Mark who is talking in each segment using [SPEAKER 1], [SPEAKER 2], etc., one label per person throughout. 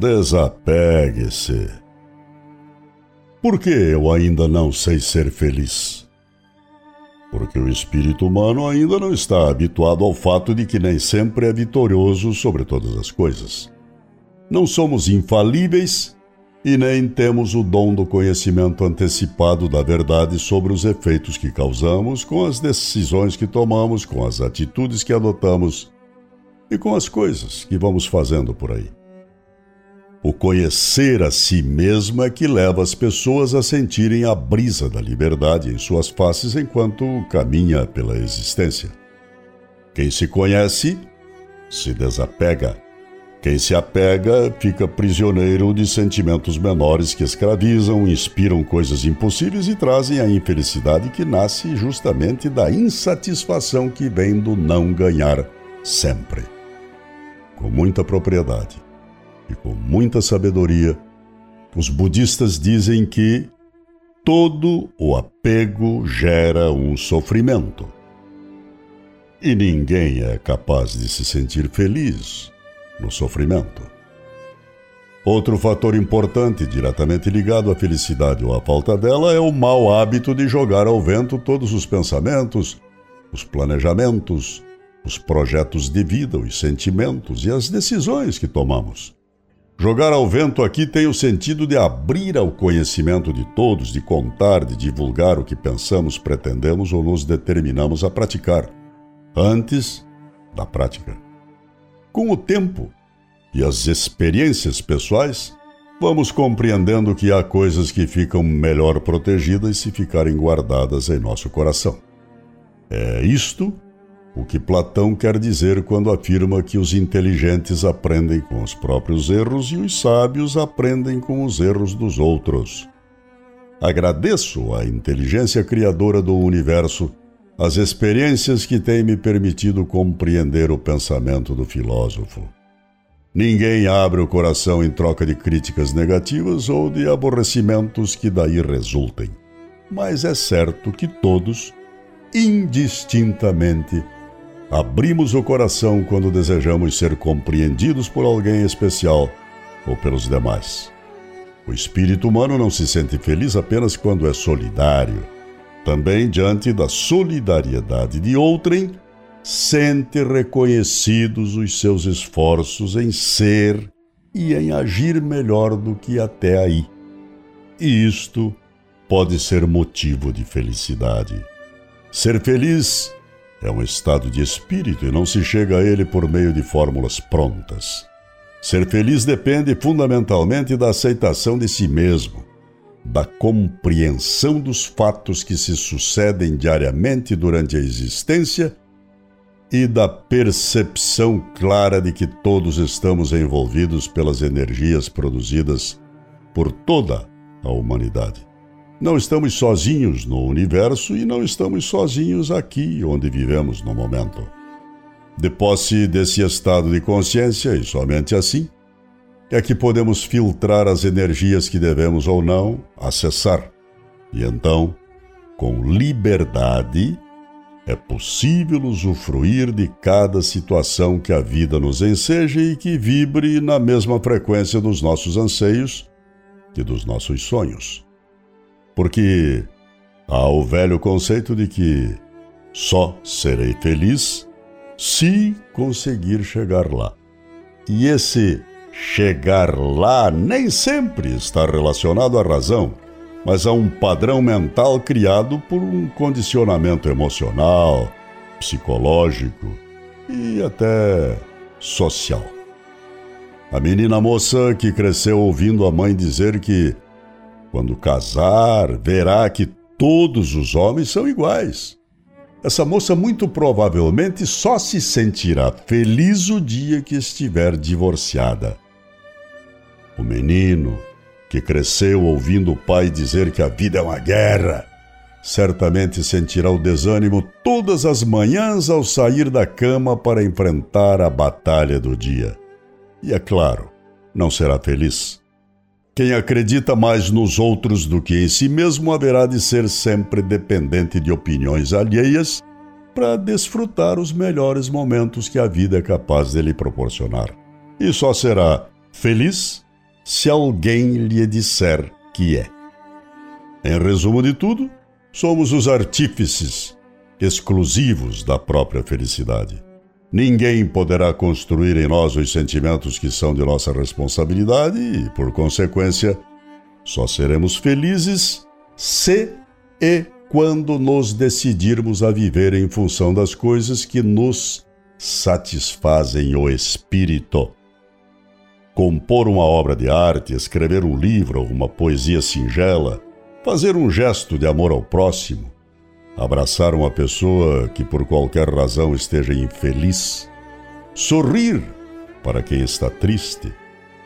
[SPEAKER 1] Desapegue-se. Por que eu ainda não sei ser feliz? Porque o espírito humano ainda não está habituado ao fato de que nem sempre é vitorioso sobre todas as coisas. Não somos infalíveis e nem temos o dom do conhecimento antecipado da verdade sobre os efeitos que causamos com as decisões que tomamos, com as atitudes que adotamos e com as coisas que vamos fazendo por aí. O conhecer a si mesmo é que leva as pessoas a sentirem a brisa da liberdade em suas faces enquanto caminha pela existência. Quem se conhece, se desapega. Quem se apega fica prisioneiro de sentimentos menores que escravizam, inspiram coisas impossíveis e trazem a infelicidade que nasce justamente da insatisfação que vem do não ganhar sempre. Com muita propriedade e com muita sabedoria, os budistas dizem que todo o apego gera um sofrimento. E ninguém é capaz de se sentir feliz no sofrimento. Outro fator importante, diretamente ligado à felicidade ou à falta dela, é o mau hábito de jogar ao vento todos os pensamentos, os planejamentos, os projetos de vida, os sentimentos e as decisões que tomamos. Jogar ao vento aqui tem o sentido de abrir ao conhecimento de todos, de contar, de divulgar o que pensamos, pretendemos ou nos determinamos a praticar, antes da prática. Com o tempo e as experiências pessoais, vamos compreendendo que há coisas que ficam melhor protegidas se ficarem guardadas em nosso coração. É isto o que Platão quer dizer quando afirma que os inteligentes aprendem com os próprios erros e os sábios aprendem com os erros dos outros. Agradeço à inteligência criadora do universo as experiências que têm me permitido compreender o pensamento do filósofo. Ninguém abre o coração em troca de críticas negativas ou de aborrecimentos que daí resultem. Mas é certo que todos, indistintamente, Abrimos o coração quando desejamos ser compreendidos por alguém especial ou pelos demais. O espírito humano não se sente feliz apenas quando é solidário. Também, diante da solidariedade de outrem, sente reconhecidos os seus esforços em ser e em agir melhor do que até aí. E isto pode ser motivo de felicidade. Ser feliz é um estado de espírito e não se chega a ele por meio de fórmulas prontas. Ser feliz depende fundamentalmente da aceitação de si mesmo, da compreensão dos fatos que se sucedem diariamente durante a existência e da percepção clara de que todos estamos envolvidos pelas energias produzidas por toda a humanidade. Não estamos sozinhos no universo e não estamos sozinhos aqui onde vivemos no momento. De posse desse estado de consciência, e somente assim, é que podemos filtrar as energias que devemos ou não acessar. E então, com liberdade, é possível usufruir de cada situação que a vida nos enseja e que vibre na mesma frequência dos nossos anseios e dos nossos sonhos. Porque há o velho conceito de que só serei feliz se conseguir chegar lá. E esse chegar lá nem sempre está relacionado à razão, mas a um padrão mental criado por um condicionamento emocional, psicológico e até social. A menina moça que cresceu ouvindo a mãe dizer que quando casar, verá que todos os homens são iguais. Essa moça muito provavelmente só se sentirá feliz o dia que estiver divorciada. O menino, que cresceu ouvindo o pai dizer que a vida é uma guerra, certamente sentirá o desânimo todas as manhãs ao sair da cama para enfrentar a batalha do dia. E é claro, não será feliz. Quem acredita mais nos outros do que em si mesmo haverá de ser sempre dependente de opiniões alheias para desfrutar os melhores momentos que a vida é capaz de lhe proporcionar. E só será feliz se alguém lhe disser que é. Em resumo de tudo, somos os artífices exclusivos da própria felicidade. Ninguém poderá construir em nós os sentimentos que são de nossa responsabilidade e, por consequência, só seremos felizes se e quando nos decidirmos a viver em função das coisas que nos satisfazem o espírito. Compor uma obra de arte, escrever um livro ou uma poesia singela, fazer um gesto de amor ao próximo, abraçar uma pessoa que por qualquer razão esteja infeliz, sorrir para quem está triste,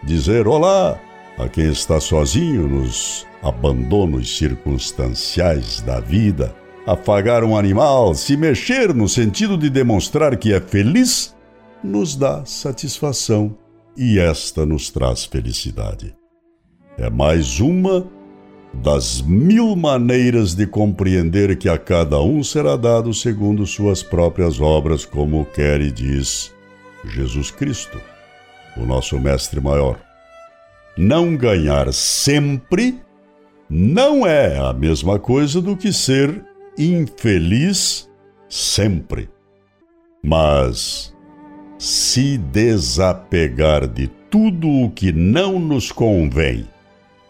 [SPEAKER 1] dizer olá a quem está sozinho nos abandonos circunstanciais da vida, afagar um animal, se mexer no sentido de demonstrar que é feliz, nos dá satisfação. E esta nos traz felicidade. É mais uma das mil maneiras de compreender que a cada um será dado segundo suas próprias obras, como quer e diz Jesus Cristo, o nosso Mestre Maior. Não ganhar sempre não é a mesma coisa do que ser infeliz sempre. Mas se desapegar de tudo o que não nos convém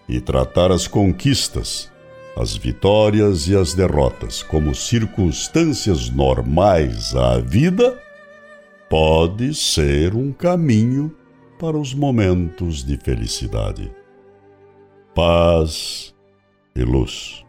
[SPEAKER 1] e tratar as conquistas, as vitórias e as derrotas como circunstâncias normais à vida, pode ser um caminho para os momentos de felicidade. Paz e luz.